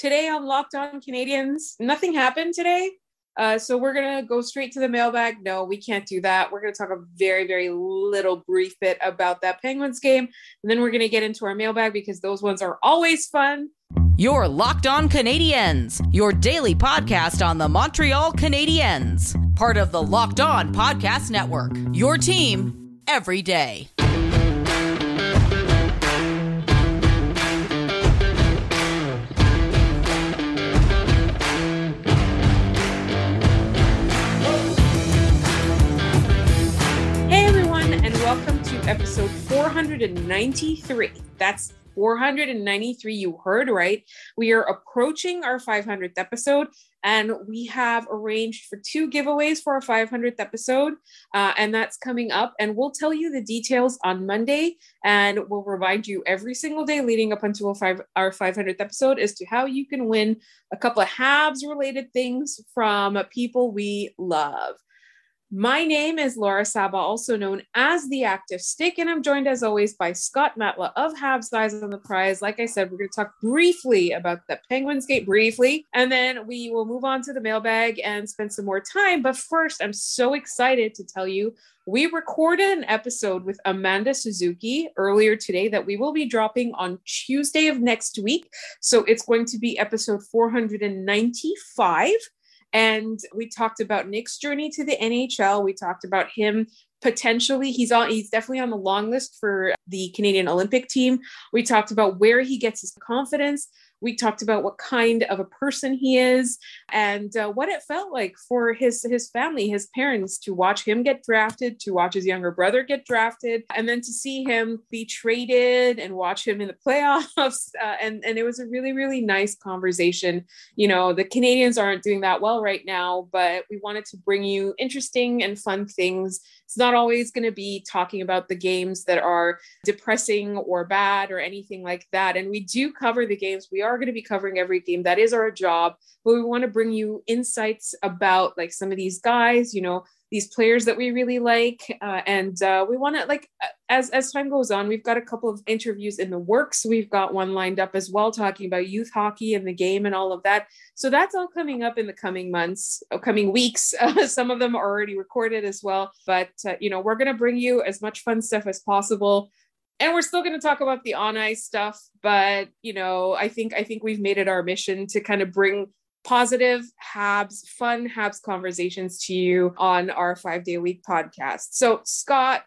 today on Locked On Canadiens, nothing happened today. Uh, so we're gonna go straight to the mailbag. No, we can't do that. We're gonna talk a very, very little brief bit about that Penguins game, and then we're gonna get into our mailbag because those ones are always fun. Your Locked On Canadiens, your daily podcast on the Montreal Canadiens, part of the Locked On Podcast Network. Your team every day. Episode 493. That's 493. You heard right. We are approaching our 500th episode, and we have arranged for two giveaways for our 500th episode, uh, and that's coming up. And we'll tell you the details on Monday, and we'll remind you every single day leading up until five, our 500th episode as to how you can win a couple of Habs related things from people we love. My name is Laura Saba, also known as the Active Stick, and I'm joined as always by Scott Matla of Habs Eyes on the Prize. Like I said, we're going to talk briefly about the Penguins gate briefly, and then we will move on to the mailbag and spend some more time. But first, I'm so excited to tell you we recorded an episode with Amanda Suzuki earlier today that we will be dropping on Tuesday of next week. So it's going to be episode 495. And we talked about Nick's journey to the NHL. We talked about him potentially he's on he's definitely on the long list for the Canadian Olympic team. We talked about where he gets his confidence. We talked about what kind of a person he is and uh, what it felt like for his his family, his parents, to watch him get drafted, to watch his younger brother get drafted, and then to see him be traded and watch him in the playoffs. Uh, and and it was a really really nice conversation. You know, the Canadiens aren't doing that well right now, but we wanted to bring you interesting and fun things. It's not always going to be talking about the games that are depressing or bad or anything like that. And we do cover the games. We are going to be covering every game. That is our job. But we want to bring you insights about like some of these guys, you know, these players that we really like. Uh, and uh, we want to like, as, as time goes on, we've got a couple of interviews in the works. We've got one lined up as well, talking about youth hockey and the game and all of that. So that's all coming up in the coming months, uh, coming weeks. Uh, some of them are already recorded as well. But, uh, you know, we're going to bring you as much fun stuff as possible and we're still going to talk about the on ice stuff but you know i think i think we've made it our mission to kind of bring positive habs fun habs conversations to you on our five day a week podcast. So scott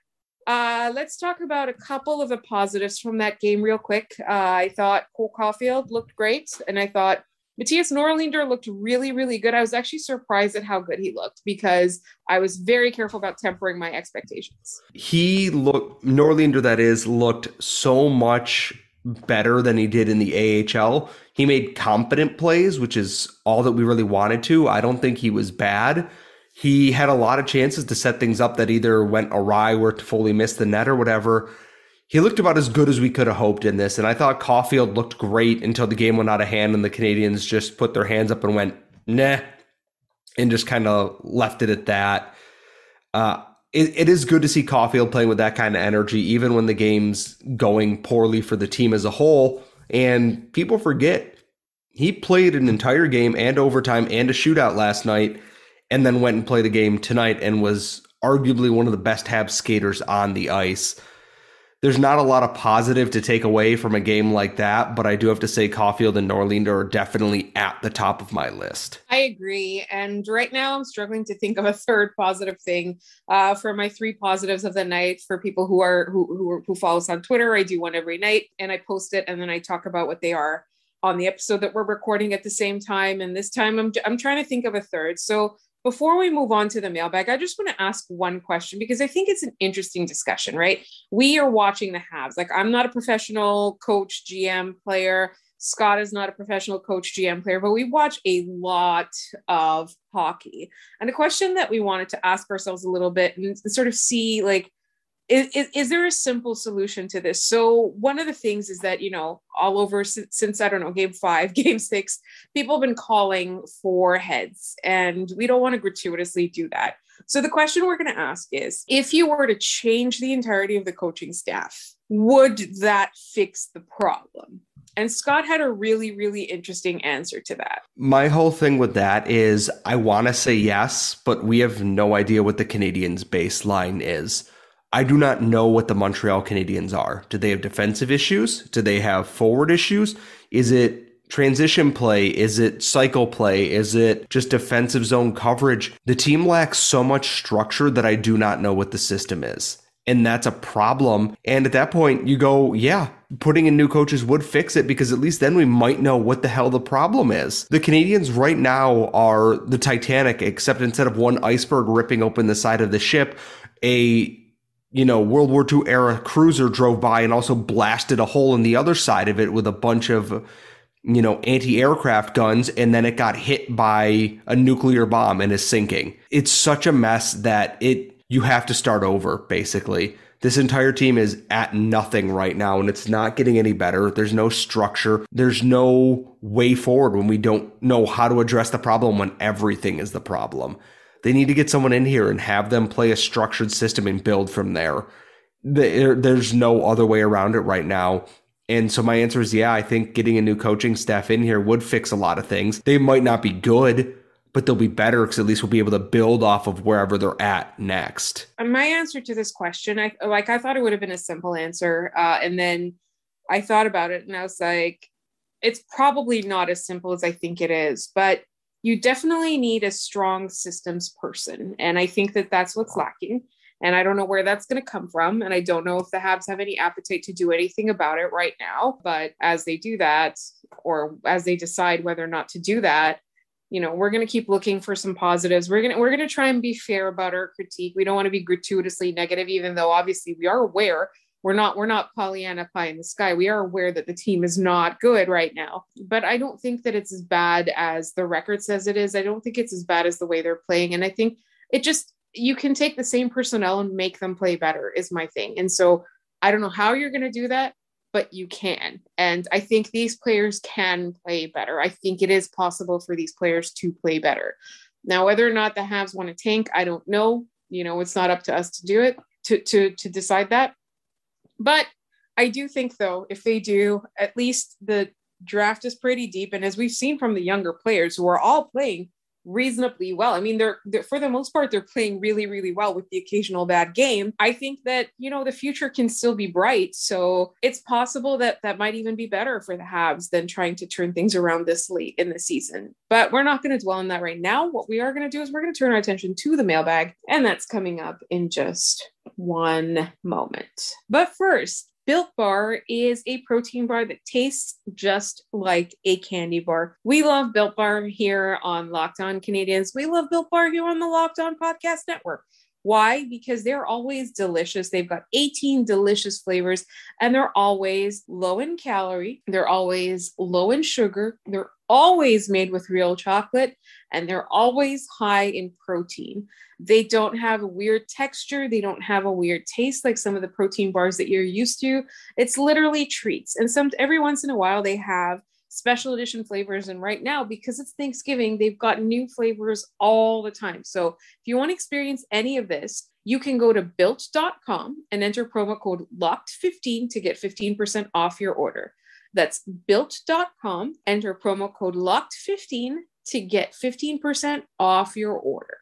uh, let's talk about a couple of the positives from that game real quick. Uh, i thought cole caufield looked great and i thought Mattias Norlinder looked really, really good. I was actually surprised at how good he looked because I was very careful about tempering my expectations. He looked, Norlinder, that is, looked so much better than he did in the AHL. He made confident plays, which is all that we really wanted to. I don't think he was bad. He had a lot of chances to set things up that either went awry or fully miss the net or whatever he looked about as good as we could have hoped in this. And I thought Caufield looked great until the game went out of hand and the Canadiens just put their hands up and went, nah, and just kind of left it at that. Uh, it, it is good to see Caufield playing with that kind of energy, even when the game's going poorly for the team as a whole. And people forget he played an entire game and overtime and a shootout last night, and then went and played a game tonight and was arguably one of the best Habs skaters on the ice there's not a lot of positive to take away from a game like that, but I do have to say Caufield and Norlinder are definitely at the top of my list. I agree. And right now I'm struggling to think of a third positive thing uh, for my three positives of the night for people who are who who, who follow us on Twitter. I do one every night and I post it and then I talk about what they are on the episode that we're recording at the same time. And this time I'm I'm trying to think of a third. So before we move on to the mailbag, I just want to ask one question because I think it's an interesting discussion, right? We are watching the Habs. Like, I'm not a professional coach, GM player. Scott is not a professional coach, GM player, but we watch a lot of hockey. And a question that we wanted to ask ourselves a little bit and sort of see, like, is, is, there a simple solution to this? So one of the things is that, you know, all over since, since, I don't know, game five, game six, people have been calling for heads and we don't want to gratuitously do that. So the question we're going to ask is if you were to change the entirety of the coaching staff, would that fix the problem? And Scott had a really, really interesting answer to that. My whole thing with that is I want to say yes, but we have no idea what the Canadiens' baseline is. I do not know what the Montreal Canadiens are. Do they have defensive issues? Do they have forward issues? Is it transition play? Is it cycle play? Is it just defensive zone coverage? The team lacks so much structure that I do not know what the system is. And that's a problem. And at that point, you go, yeah, putting in new coaches would fix it because at least then we might know what the hell the problem is. The Canadiens right now are the Titanic, except instead of one iceberg ripping open the side of the ship, a you know, World War II era cruiser drove by and also blasted a hole in the other side of it with a bunch of, you know, anti aircraft guns. And then it got hit by a nuclear bomb and is sinking. It's such a mess that it, you have to start over, basically. This entire team is at nothing right now and it's not getting any better. There's no structure. There's no way forward when we don't know how to address the problem when everything is the problem. They need to get someone in here and have them play a structured system and build from there. There's no other way around it right now. And so my answer is yeah, I think getting a new coaching staff in here would fix a lot of things. They might not be good, but they'll be better because at least we'll be able to build off of wherever they're at next. My answer to this question, I like I thought it would have been a simple answer, uh, and then I thought about it and I was like, it's probably not as simple as I think it is, but you definitely need a strong systems person. And I think that that's what's lacking. And I don't know where that's going to come from. And I don't know if the Habs have any appetite to do anything about it right now. But as they do that, or as they decide whether or not to do that, you know, we're going to keep looking for some positives. We're going to we're going to try and be fair about our critique. We don't want to be gratuitously negative, even though obviously we are aware we're not we're not Pollyanna pie in the sky. We are aware that the team is not good right now, but I don't think that it's as bad as the record says it is. I don't think it's as bad as the way they're playing, and I think it just you can take the same personnel and make them play better is my thing. And so I don't know how you're going to do that, but you can. And I think these players can play better. I think it is possible for these players to play better. Now, whether or not the Habs want to tank, I don't know. You know, it's not up to us to do it to to to decide that. But I do think, though, if they do, at least the draft is pretty deep. And as we've seen from the younger players who are all playing reasonably well. I mean, they're, they're, for the most part they're playing really really well with the occasional bad game. I think that, you know, the future can still be bright. So, it's possible that that might even be better for the Habs than trying to turn things around this late in the season. But we're not going to dwell on that right now. What we are going to do is we're going to turn our attention to the mailbag, and that's coming up in just one moment. But first, Built Bar is a protein bar that tastes just like a candy bar. We love Built Bar here on Locked On Canadiens. We love Built Bar here on the Locked On Podcast Network. Why? Because they're always delicious. They've got 18 delicious flavors and they're always low in calorie. They're always low in sugar. They're always made with real chocolate and they're always high in protein. They don't have a weird texture, they don't have a weird taste like some of the protein bars that you're used to. It's literally treats. And some every once in a while they have special edition flavors and right now because it's Thanksgiving, they've got new flavors all the time. So if you want to experience any of this, you can go to built.com and enter promo code locked15 to get 15% off your order. That's built.com. Enter promo code locked15 to get 15% off your order.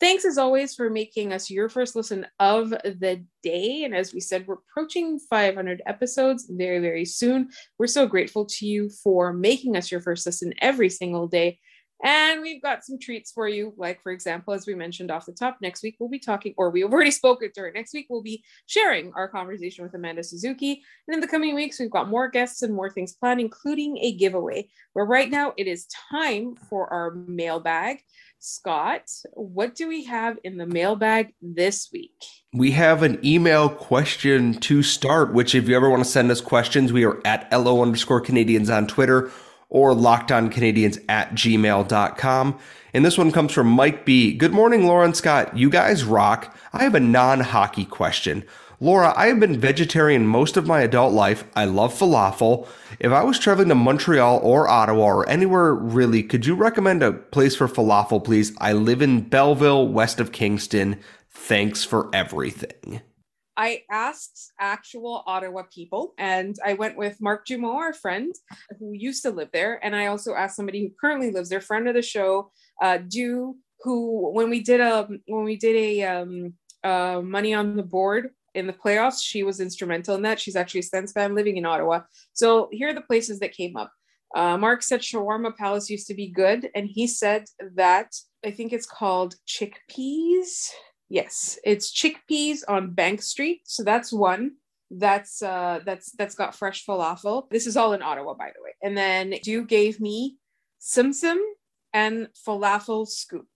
Thanks as always for making us your first listen of the day. And as we said, we're approaching 500 episodes very, very soon. We're so grateful to you for making us your first listen every single day. And we've got some treats for you. Like, for example, as we mentioned off the top, next week we'll be talking, or we've already spoken to her. Next week we'll be sharing our conversation with Amanda Suzuki. And in the coming weeks, we've got more guests and more things planned, including a giveaway. Where right now it is time for our mailbag. Scott, what do we have in the mailbag this week? We have an email question to start, which if you ever want to send us questions, we are at LO underscore Canadiens on Twitter or lockedoncanadiens at gmail.com. And this one comes from Mike B. Good morning, Laura and Scott. You guys rock. I have a non hockey question. Laura, I have been vegetarian most of my adult life. I love falafel. If I was traveling to Montreal or Ottawa or anywhere really, could you recommend a place for falafel, please? I live in Belleville, west of Kingston. Thanks for everything. I asked actual Ottawa people, and I went with Mark Jumeau, our friend who used to live there, and I also asked somebody who currently lives there, friend of the show, uh, Do, who when we did a when we did a um, uh, money on the board in the playoffs, she was instrumental in that. She's actually a Sens fan living in Ottawa. So here are the places that came up. Uh, Mark said Shawarma Palace used to be good, and he said that I think it's called Chickpeas. Yes, it's Chickpeas on Bank Street. So that's one. That's uh that's that's got fresh falafel. This is all in Ottawa, by the way. And then you gave me Simsim and falafel scoop.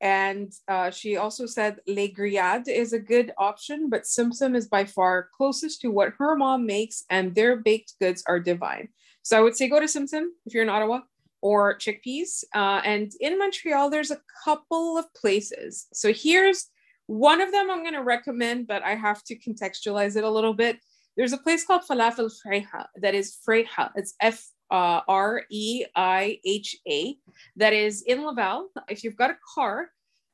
And uh, she also said Le Grillades is a good option, but Simsim is by far closest to what her mom makes, and their baked goods are divine. So I would say go to Simsim if you're in Ottawa or chickpeas. Uh, and in Montreal, there's a couple of places. So here's one of them I'm going to recommend, but I have to contextualize it a little bit. There's a place called Falafel Freiha that is Freiha. It's F uh, R E I H A that is in Laval. If you've got a car,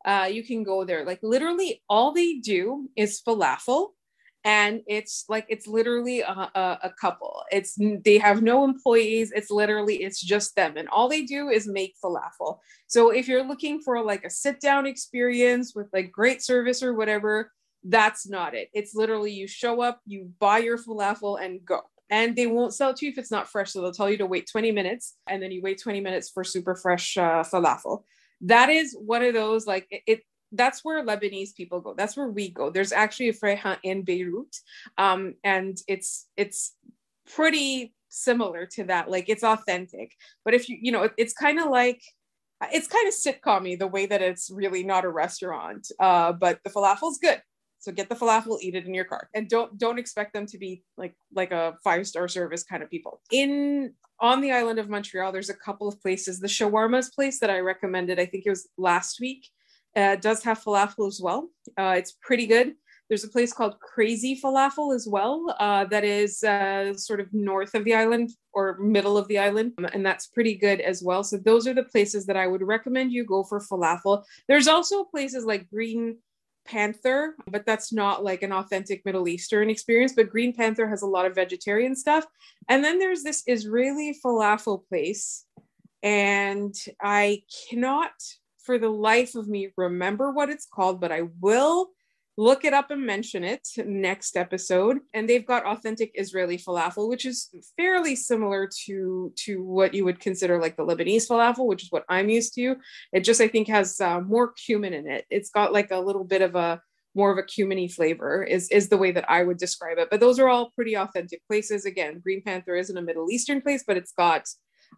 uh, you can go there. Like literally, all they do is falafel and it's like it's literally a, a, a, couple. It's they have no employees. It's literally it's just them and all they do is make falafel. So if you're looking for like a sit down experience with like great service or whatever that's not it. It's literally you show up you buy your falafel and go. And they won't sell it to you if it's not fresh so they'll tell you to wait 20 minutes and then you wait 20 minutes for super fresh uh, falafel. That is one of those like it, it that's where Lebanese people go. That's where we go. There's actually a Freiha in Beirut, um, and it's it's pretty similar to that. Like it's authentic, but if you you know, it, it's kind of like it's kind of sitcommy the way that it's really not a restaurant. Uh, but the falafel's good. So get the falafel, eat it in your car, and don't don't expect them to be like like a five star service kind of people. In on the island of Montreal, there's a couple of places. The shawarma's place that I recommended, I think it was last week uh, does have falafel as well. Uh, it's pretty good. There's a place called Crazy Falafel as well, uh, that is uh, sort of north of the island or middle of the island, um, and that's pretty good as well. So those are the places that I would recommend you go for falafel. There's also places like Green Panther, but that's not like an authentic Middle Eastern experience. But Green Panther has a lot of vegetarian stuff. And then there's this Israeli falafel place, and I cannot for the life of me remember what it's called, but I will look it up and mention it next episode. And they've got authentic israeli falafel which is fairly similar to to what you would consider like the lebanese falafel which is what i'm used to. It just i think has uh, more cumin in it. It's got like a little bit of a more of a cuminy flavor is is the way that i would describe it. But those are all pretty authentic places. Again green panther isn't a middle eastern place but it's got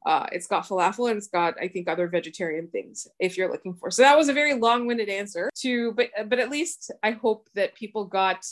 uh, it's got falafel and it's got, I think, other vegetarian things if you're looking for. So that was a very long-winded answer to, but but at least I hope that people got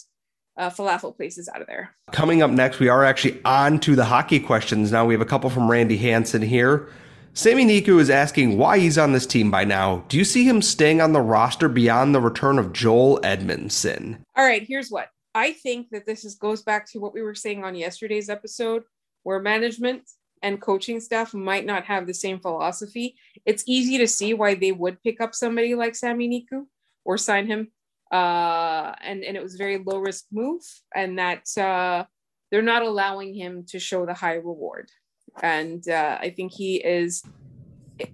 uh, falafel places out of there. Coming up next, we are actually on to the hockey questions. Now we have a couple from Randy Hanson here. Sami Niku is asking why he's on this team by now. Do you see him staying on the roster beyond the return of Joel Edmundson? All right, here's what I think that this is goes back to what we were saying on yesterday's episode, where management and coaching staff might not have the same philosophy, it's easy to see why they would pick up somebody like Sami Niku or sign him. Uh, and, and it was a very low risk move, and that uh, they're not allowing him to show the high reward. And uh, I think he is.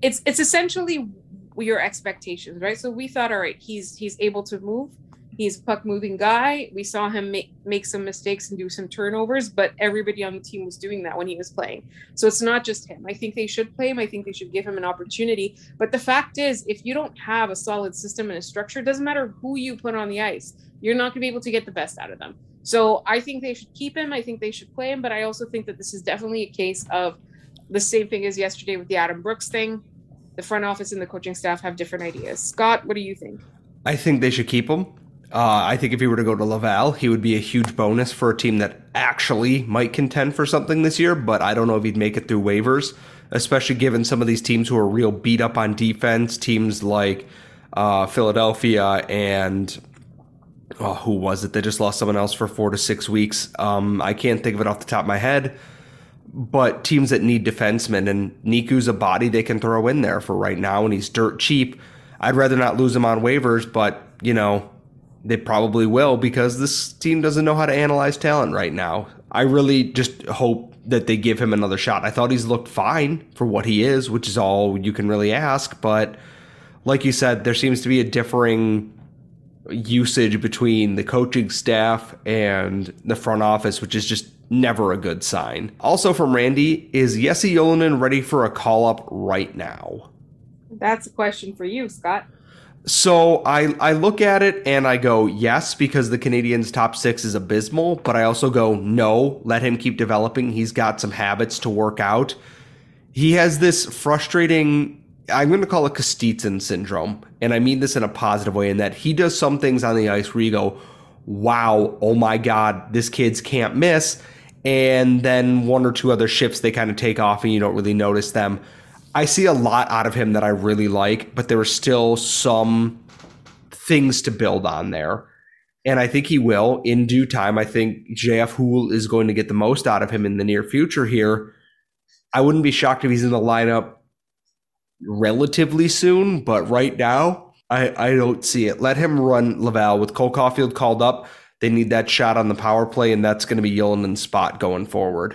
It's it's essentially your expectations, right? So we thought, all right, he's he's able to move He's puck moving guy. We saw him make, make some mistakes and do some turnovers, but everybody on the team was doing that when he was playing. So it's not just him. I think they should play him. I think they should give him an opportunity. But the fact is, if you don't have a solid system and a structure, it doesn't matter who you put on the ice, you're not going to be able to get the best out of them. So I think they should keep him. I think they should play him. But I also think that this is definitely a case of the same thing as yesterday with the Adam Brooks thing. The front office and the coaching staff have different ideas. Scott, what do you think? I think they should keep him. Uh, I think if he were to go to Laval, he would be a huge bonus for a team that actually might contend for something this year, but I don't know if he'd make it through waivers, especially given some of these teams who are real beat up on defense, teams like uh, Philadelphia and oh, who was it? They just lost someone else for four to six weeks. Um, I can't think of it off the top of my head, but teams that need defensemen, and Niku's a body they can throw in there for right now, and he's dirt cheap. I'd rather not lose him on waivers, but, you know, They probably will because this team doesn't know how to analyze talent right now. I really just hope that they give him another shot. I thought he's looked fine for what he is, which is all you can really ask. But like you said, there seems to be a differing usage between the coaching staff and the front office, which is just never a good sign. Also from Randy, is Jesse Ylönen ready for a call up right now? That's a question for you, Scott. So I I look at it and I go yes because the Canadiens top 6 is abysmal, but I also go no, let him keep developing. He's got some habits to work out. He has this frustrating I'm going to call it Kostitsyn syndrome, and I mean this in a positive way in that he does some things on the ice where you go, "Wow, oh my god, this kid's can't miss." And then one or two other shifts they kind of take off and you don't really notice them. I see a lot out of him that I really like, but there are still some things to build on there. And I think he will in due time. I think JF Houle is going to get the most out of him in the near future here. I wouldn't be shocked if he's in the lineup relatively soon, but right now, I, I don't see it. Let him run Laval with Cole Caufield called up. They need that shot on the power play, and that's going to be Ylönen's spot going forward.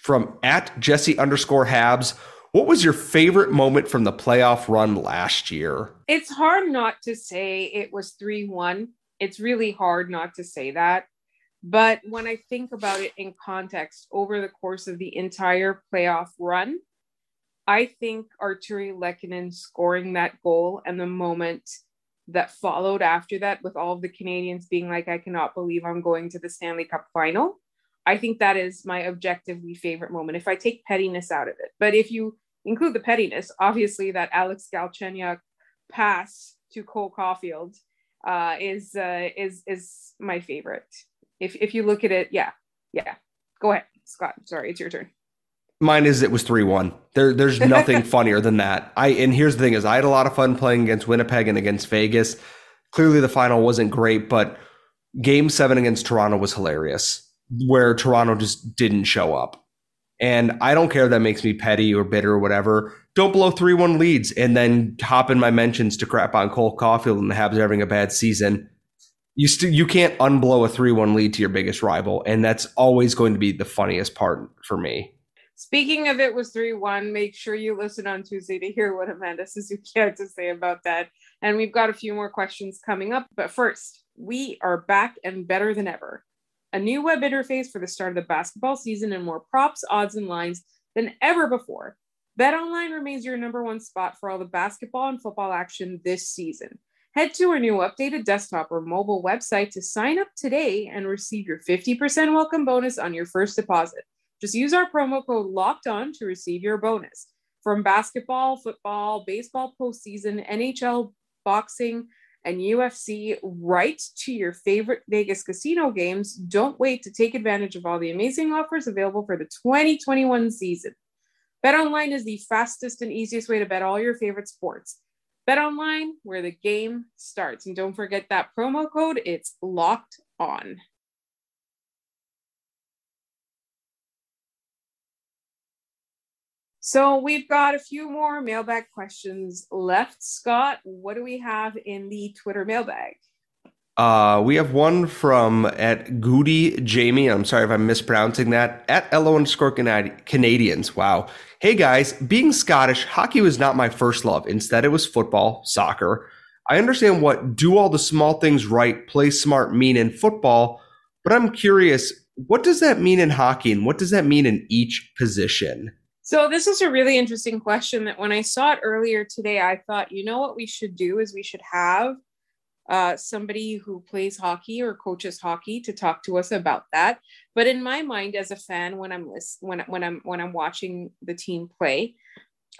From at Jesse underscore Habs, what was your favorite moment from the playoff run last year? It's hard not to say it was 3 1. It's really hard not to say that. But when I think about it in context over the course of the entire playoff run, I think Artturi Lehkonen scoring that goal and the moment that followed after that, with all of the Canadians being like, I cannot believe I'm going to the Stanley Cup final. I think that is my objectively favorite moment if I take pettiness out of it. But if you include the pettiness, obviously that Alex Galchenyuk pass to Cole Caufield uh, is uh, is is my favorite. If if you look at it, yeah, yeah. Go ahead, Scott. Sorry, it's your turn. Mine is it was three one. There, there's nothing funnier than that. I and here's the thing: is I had a lot of fun playing against Winnipeg and against Vegas. Clearly, the final wasn't great, but Game Seven against Toronto was hilarious, where Toronto just didn't show up. And I don't care if that makes me petty or bitter or whatever. Don't blow 3 1 leads and then hop in my mentions to crap on Cole Caufield and the Habs having a bad season. You still you can't unblow a 3 1 lead to your biggest rival. And that's always going to be the funniest part for me. Speaking of it was 3 1, make sure you listen on Tuesday to hear what Amanda Suzuki had to say about that. And we've got a few more questions coming up. But first, we are back and better than ever. A new web interface for the start of the basketball season and more props, odds, and lines than ever before. BetOnline remains your number one spot for all the basketball and football action this season. Head to our new updated desktop or mobile website to sign up today and receive your 50% welcome bonus on your first deposit. Just use our promo code locked on to receive your bonus. From basketball, football, baseball postseason, NHL, boxing, and UFC right to your favorite Vegas casino games. Don't wait to take advantage of all the amazing offers available for the 2021 season. BetOnline is the fastest and easiest way to bet all your favorite sports. BetOnline, where the game starts. And don't forget that promo code, it's locked on. So we've got a few more mailbag questions left. Scott, what do we have in the Twitter mailbag? Uh, we have one from at Goody Jamie. I'm sorry if I'm mispronouncing that. At LO underscore Canadiens. Wow. Hey guys, being Scottish, hockey was not my first love. Instead, it was football, soccer. I understand what do all the small things right, play smart mean in football, but I'm curious, what does that mean in hockey and what does that mean in each position? So this is a really interesting question that when I saw it earlier today, I thought, you know what we should do is we should have uh, somebody who plays hockey or coaches hockey to talk to us about that. But in my mind, as a fan, when I'm when when I'm when I'm watching the team play,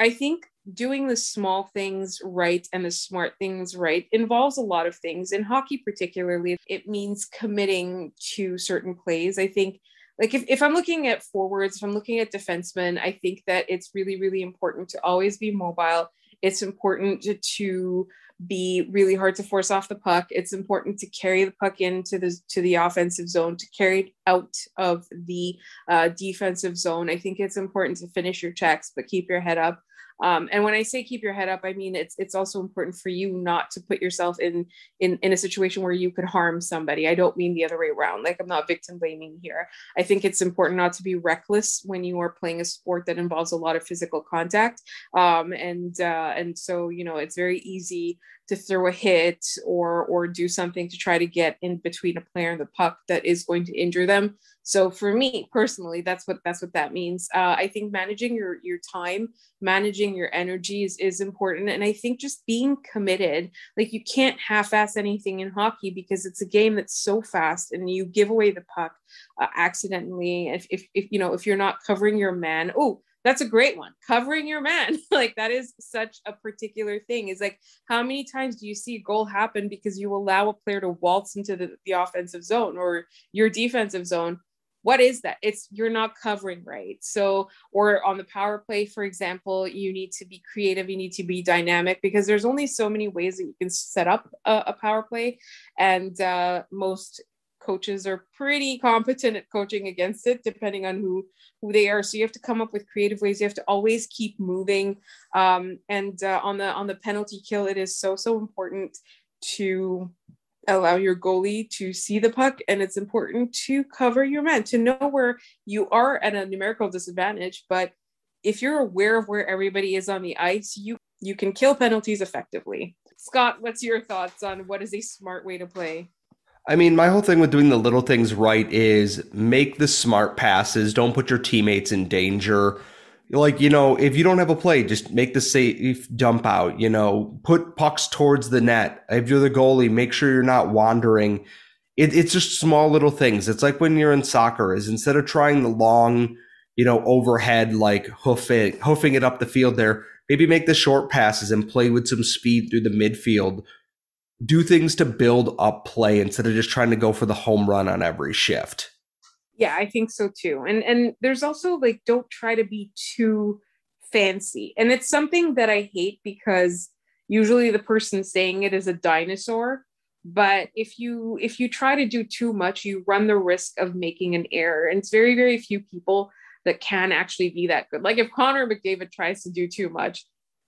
I think doing the small things right and the smart things right involves a lot of things. In hockey, particularly, it means committing to certain plays. I think like if, if i'm looking at forwards if i'm looking at defensemen i think that it's really really important to always be mobile. It's important to, to be really hard to force off the puck. It's important to carry the puck into the to the offensive zone to carry it out of the uh, defensive zone. I think it's important to finish your checks but keep your head up Um, and when I say keep your head up, I mean it's it's also important for you not to put yourself in in in a situation where you could harm somebody. I don't mean the other way around. Like I'm not victim blaming here. I think it's important not to be reckless when you are playing a sport that involves a lot of physical contact. Um, and uh, and so you know it's very easy to throw a hit or or do something to try to get in between a player and the puck that is going to injure them. So for me personally that's what that's what that means. Uh, i think managing your your time managing your energy is, is important. And i think just being committed like you can't half-ass anything in hockey because it's a game that's so fast and you give away the puck uh, accidentally. If, if if you know if you're not covering your man oh that's a great one. Covering your man. Like that is such a particular thing. Is like how many times do you see a goal happen because you allow a player to waltz into the, the offensive zone or your defensive zone? What is that? It's you're not covering right. So or on the power play for example you need to be creative. You need to be dynamic because there's only so many ways that you can set up a, a power play. And uh, most coaches are pretty competent at coaching against it depending on who who they are. So you have to come up with creative ways. You have to always keep moving. Um, and uh, on the on the penalty kill it is so so important to allow your goalie to see the puck and it's important to cover your man to know where you are at a numerical disadvantage. But if you're aware of where everybody is on the ice you you can kill penalties effectively. Scott what's your thoughts on what is a smart way to play I mean, my whole thing with doing the little things right is make the smart passes. Don't put your teammates in danger. Like, you know, if you don't have a play, just make the safe dump out, you know, put pucks towards the net. If you're the goalie, make sure you're not wandering. It, it's just small little things. It's like when you're in soccer is instead of trying the long, you know, overhead, like hoof it, hoofing it up the field there, maybe make the short passes and play with some speed through the midfield do things to build up play instead of just trying to go for the home run on every shift. Yeah, I think so too. And and there's also like don't try to be too fancy. And it's something that I hate because usually the person saying it is a dinosaur, but if you if you try to do too much, you run the risk of making an error. And it's very very few people that can actually be that good. Like if Connor McDavid tries to do too much,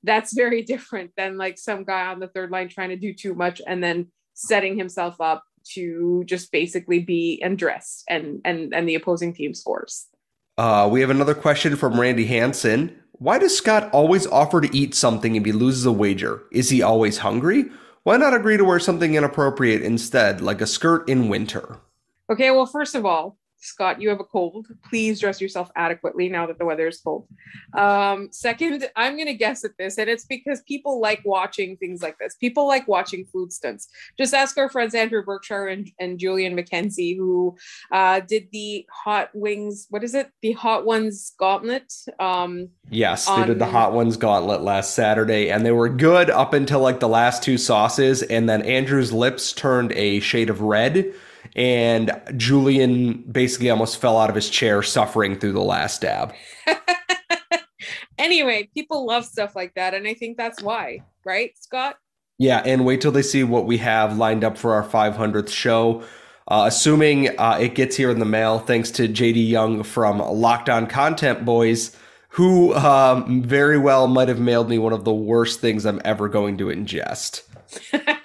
that's very different than like some guy on the third line trying to do too much and then setting himself up to just basically be undressed and and and the opposing team scores. Uh, we have another question from Randy Hanson. Why does Scott always offer to eat something if he loses a wager? Is he always hungry? Why not agree to wear something inappropriate instead, like a skirt in winter? Okay, well, first of all, Scott, you have a cold. Please dress yourself adequately now that the weather is cold. Um, second, I'm going to guess at this, and it's because people like watching things like this. People like watching food stunts. Just ask our friends Andrew Berkshire and, and Julian McKenzie, who uh, did the Hot Wings, what is it? The Hot Ones Gauntlet. Um, yes, on... they did the Hot Ones Gauntlet last Saturday, and they were good up until like the last two sauces, and then Andrew's lips turned a shade of red and Julian basically almost fell out of his chair suffering through the last dab. anyway, people love stuff like that. And I think that's why, right, Scott? Yeah. And wait till they see what we have lined up for our 500th show. Uh, assuming uh, it gets here in the mail, thanks to JD Young from Locked On Content Boys, who um, very well might have mailed me one of the worst things I'm ever going to ingest.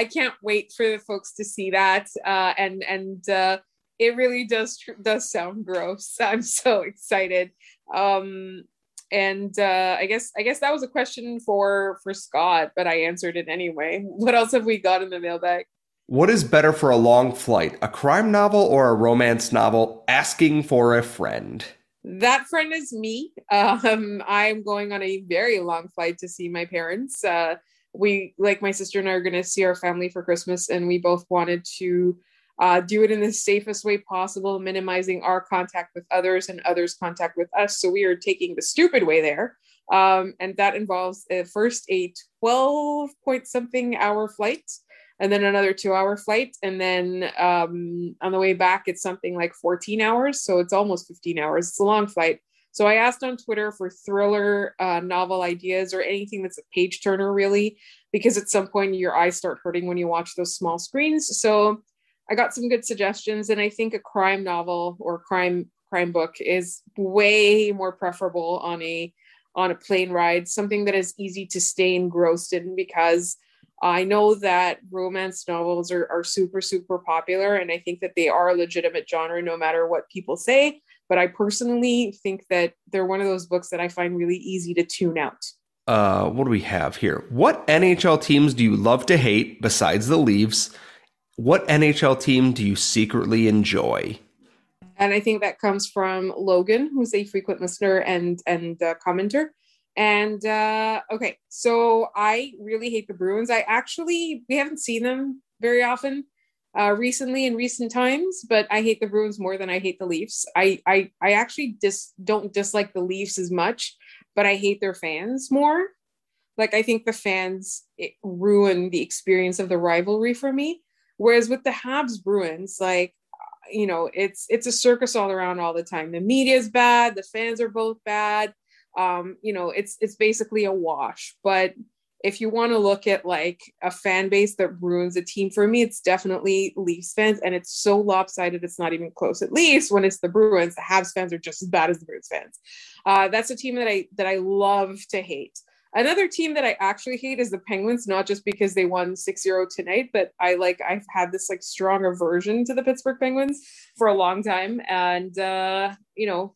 I can't wait for the folks to see that. Uh, and and uh, it really does does sound gross. I'm so excited. Um, and uh, I guess I guess that was a question for for Scott, but I answered it anyway. What else have we got in the mailbag? What is better for a long flight, a crime novel or a romance novel? Asking for a friend. That friend is me. Um, I'm going on a very long flight to see my parents. Uh, we like my sister and I are going to see our family for Christmas, and we both wanted to uh, do it in the safest way possible, minimizing our contact with others and others' contact with us. So we are taking the stupid way there, um, and that involves a first a twelve point something hour flight, and then another two hour flight, and then um, on the way back it's something like fourteen hours. So it's almost fifteen hours. It's a long flight. So I asked on Twitter for thriller uh, novel ideas or anything that's a page turner, really, because at some point your eyes start hurting when you watch those small screens. So I got some good suggestions, and I think a crime novel or crime crime book is way more preferable on a on a plane ride, something that is easy to stay engrossed in because I know that romance novels are, are super, super popular, and I think that they are a legitimate genre no matter what people say. But I personally think that they're one of those books that I find really easy to tune out. Uh, what do we have here? What NHL teams do you love to hate besides the Leafs? What NHL team do you secretly enjoy? And I think that comes from Logan, who's a frequent listener and and uh, commenter. And uh, okay, so I really hate the Bruins. I actually we haven't seen them very often uh, recently in recent times, but I hate the Bruins more than I hate the Leafs. I I I actually just don't dislike the Leafs as much, but I hate their fans more. Like I think the fans ruin the experience of the rivalry for me. Whereas with the Habs Bruins, like you know, it's it's a circus all around all the time. The media is bad, the fans are both bad um, you know, it's it's basically a wash. But if you want to look at like a fan base that ruins a team for me, it's definitely Leafs fans, and it's so lopsided it's not even close. At least when it's the Bruins, the Habs fans are just as bad as the Bruins fans. Uh, that's a team that I that I love to hate. Another team that I actually hate is the Penguins, not just because they won 6-0 tonight, but I like I've had this like strong aversion to the Pittsburgh Penguins for a long time. And uh, you know,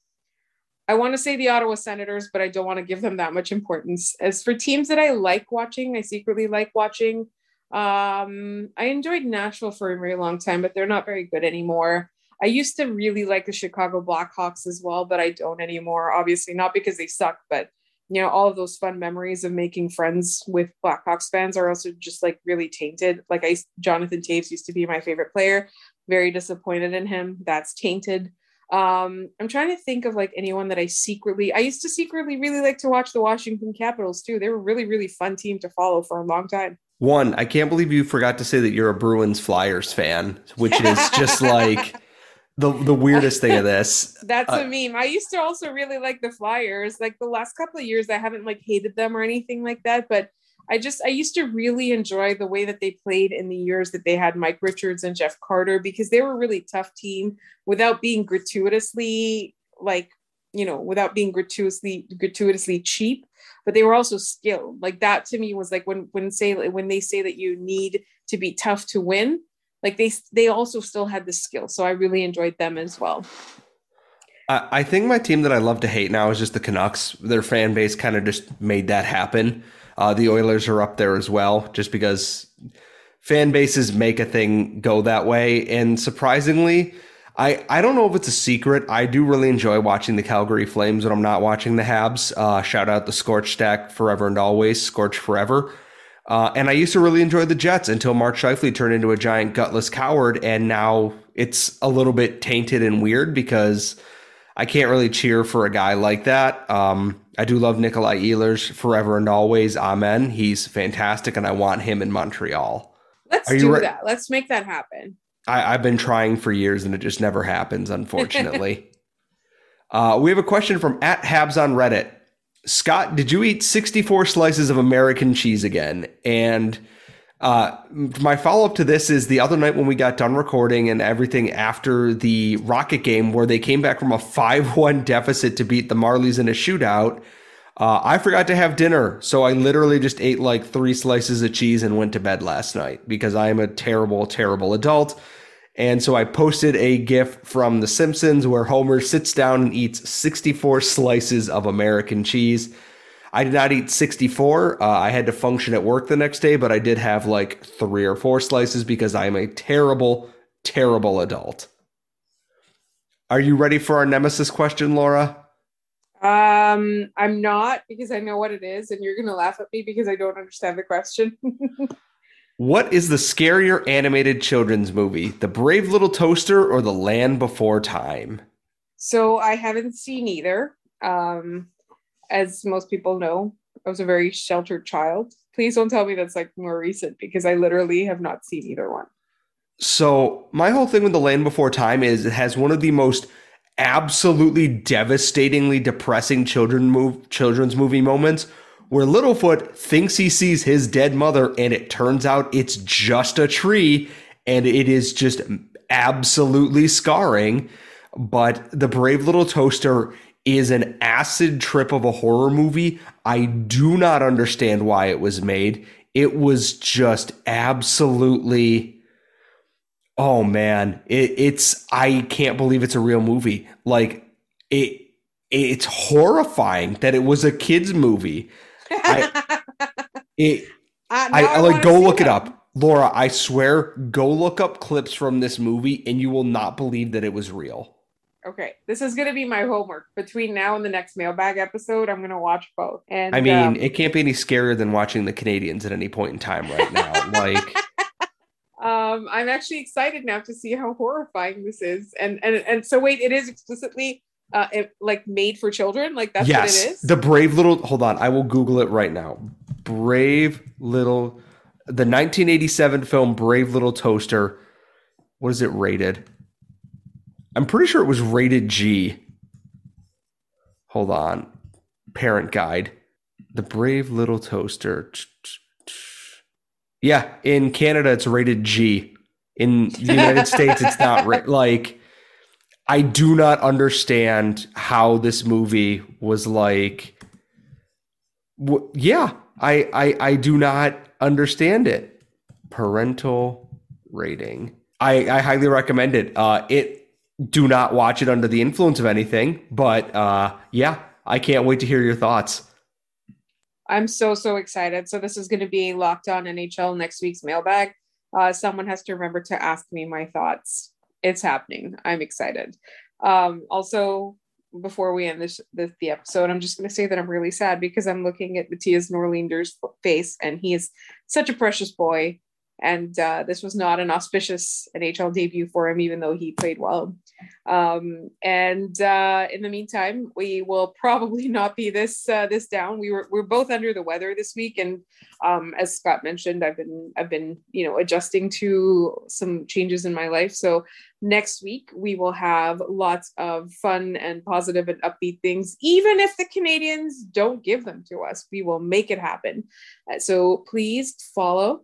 I want to say the Ottawa Senators, but I don't want to give them that much importance. As for teams that I like watching, I secretly like watching. Um, I enjoyed Nashville for a very long time, but they're not very good anymore. I used to really like the Chicago Blackhawks as well, but I don't anymore. Obviously, not because they suck, but you know, all of those fun memories of making friends with Blackhawks fans are also just like really tainted. Like I, Jonathan Toews used to be my favorite player. Very disappointed in him. That's tainted. Um, I'm trying to think of like anyone that I secretly I used to secretly really like to watch the Washington Capitals too. They were really, really fun team to follow for a long time. One, I can't believe you forgot to say that you're a Bruins Flyers fan, which is just like the the weirdest thing of this. That's uh, a meme. I used to also really like the Flyers. Like the last couple of years, I haven't like hated them or anything like that, but I just I used to really enjoy the way that they played in the years that they had Mike Richards and Jeff Carter because they were a really tough team without being gratuitously like you know without being gratuitously gratuitously cheap but they were also skilled like that to me was like when when say when they say that you need to be tough to win like they they also still had the skill so I really enjoyed them as well. I think my team that I love to hate now is just the Canucks. Their fan base kind of just made that happen. Uh, the Oilers are up there as well, just because fan bases make a thing go that way. And surprisingly, I, I don't know if it's a secret. I do really enjoy watching the Calgary Flames when I'm not watching the Habs. Uh, shout out the Scorch Stack forever and always, Scorch forever. Uh, and I used to really enjoy the Jets until Mark Scheifele turned into a giant gutless coward. And now it's a little bit tainted and weird because I can't really cheer for a guy like that. Um, I do love Nikolai Ehlers forever and always. Amen. He's fantastic, and I want him in Montreal. Let's do re- that. Let's make that happen. I, have been trying for years, and it just never happens, unfortunately. uh, we have a question from at Habs on Reddit. Scott, did you eat 64 slices of American cheese again? And uh, my follow up to this is the other night when we got done recording and everything after the Rocket game, where they came back from a 5 1 deficit to beat the Marlies in a shootout. Uh, I forgot to have dinner, so I literally just ate like three slices of cheese and went to bed last night because I am a terrible, terrible adult. And so I posted a GIF from The Simpsons where Homer sits down and eats 64 slices of American cheese. I did not eat 64. Uh, I had to function at work the next day, but I did have like three or four slices because I am a terrible, terrible adult. Are you ready for our nemesis question, Laura? Um, I'm not because I know what it is, and you're gonna laugh at me because I don't understand the question. what is the scarier animated children's movie, The Brave Little Toaster or The Land Before Time? So I haven't seen either. Um, as most people know, I was a very sheltered child. Please don't tell me that's like more recent because I literally have not seen either one. So, my whole thing with The Land Before Time is it has one of the most absolutely devastatingly depressing children move, children's movie moments where Littlefoot thinks he sees his dead mother and it turns out it's just a tree and it is just absolutely scarring. But the brave little toaster is an acid trip of a horror movie. I do not understand why it was made. It was just absolutely oh man, it, it's I can't believe it's a real movie. Like it it's horrifying that it was a kids movie. I, it, uh, I, I, like go look that. it up. Laura, I swear, go look up clips from this movie and you will not believe that it was real. Okay, this is going to be my homework. Between now and the next mailbag episode, I'm going to watch both. And I mean, um, it can't be any scarier than watching the Canadiens at any point in time right now. like, um, I'm actually excited now to see how horrifying this is. And and and so wait, it is explicitly uh, it, like made for children. Like that's yes, what it is. The brave little. Hold on, I will Google it right now. Brave little, the 1987 film Brave Little Toaster. What is it rated? I'm pretty sure it was rated G. Hold on. Parent guide. The Brave Little Toaster. Yeah, in Canada it's rated G. In the United States it's not ra- like I do not understand how this movie was like w- yeah, I, I I do not understand it. Parental rating. I, I highly recommend it. Uh, it do not watch it under the influence of anything. But uh, yeah, I can't wait to hear your thoughts. I'm so so excited. So this is going to be locked on NHL next week's mailbag. Uh, someone has to remember to ask me my thoughts. It's happening. I'm excited. Um, also, before we end this, this the episode, I'm just going to say that I'm really sad because I'm looking at Mattias Norlinder's face, and he is such a precious boy and uh, this was not an auspicious NHL debut for him, even though he played well. Um, and uh, in the meantime, we will probably not be this uh, this down. We were we're both under the weather this week, and um, as Scott mentioned, I've been I've been you know adjusting to some changes in my life. So next week we will have lots of fun and positive and upbeat things. Even if the Canadiens don't give them to us, we will make it happen. Uh, so please follow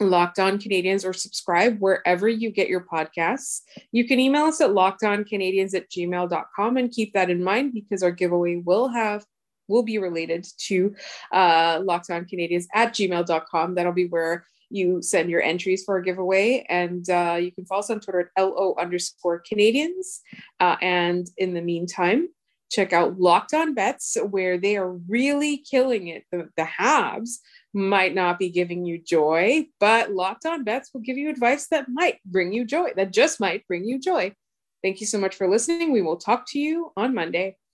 Locked On Canadiens or subscribe wherever you get your podcasts. You can email us at lockedoncanadiens at gmail.com and keep that in mind because our giveaway will have will be related to uh, locked on canadiens at gmail.com. That'll be where you send your entries for a giveaway. And uh, you can follow us on Twitter at LO underscore Canadiens. Uh, and in the meantime, check out Locked On Bets, where they are really killing it. The, the Habs might not be giving you joy, but Locked On Bets will give you advice that might bring you joy, that just might bring you joy. Thank you so much for listening. We will talk to you on Monday.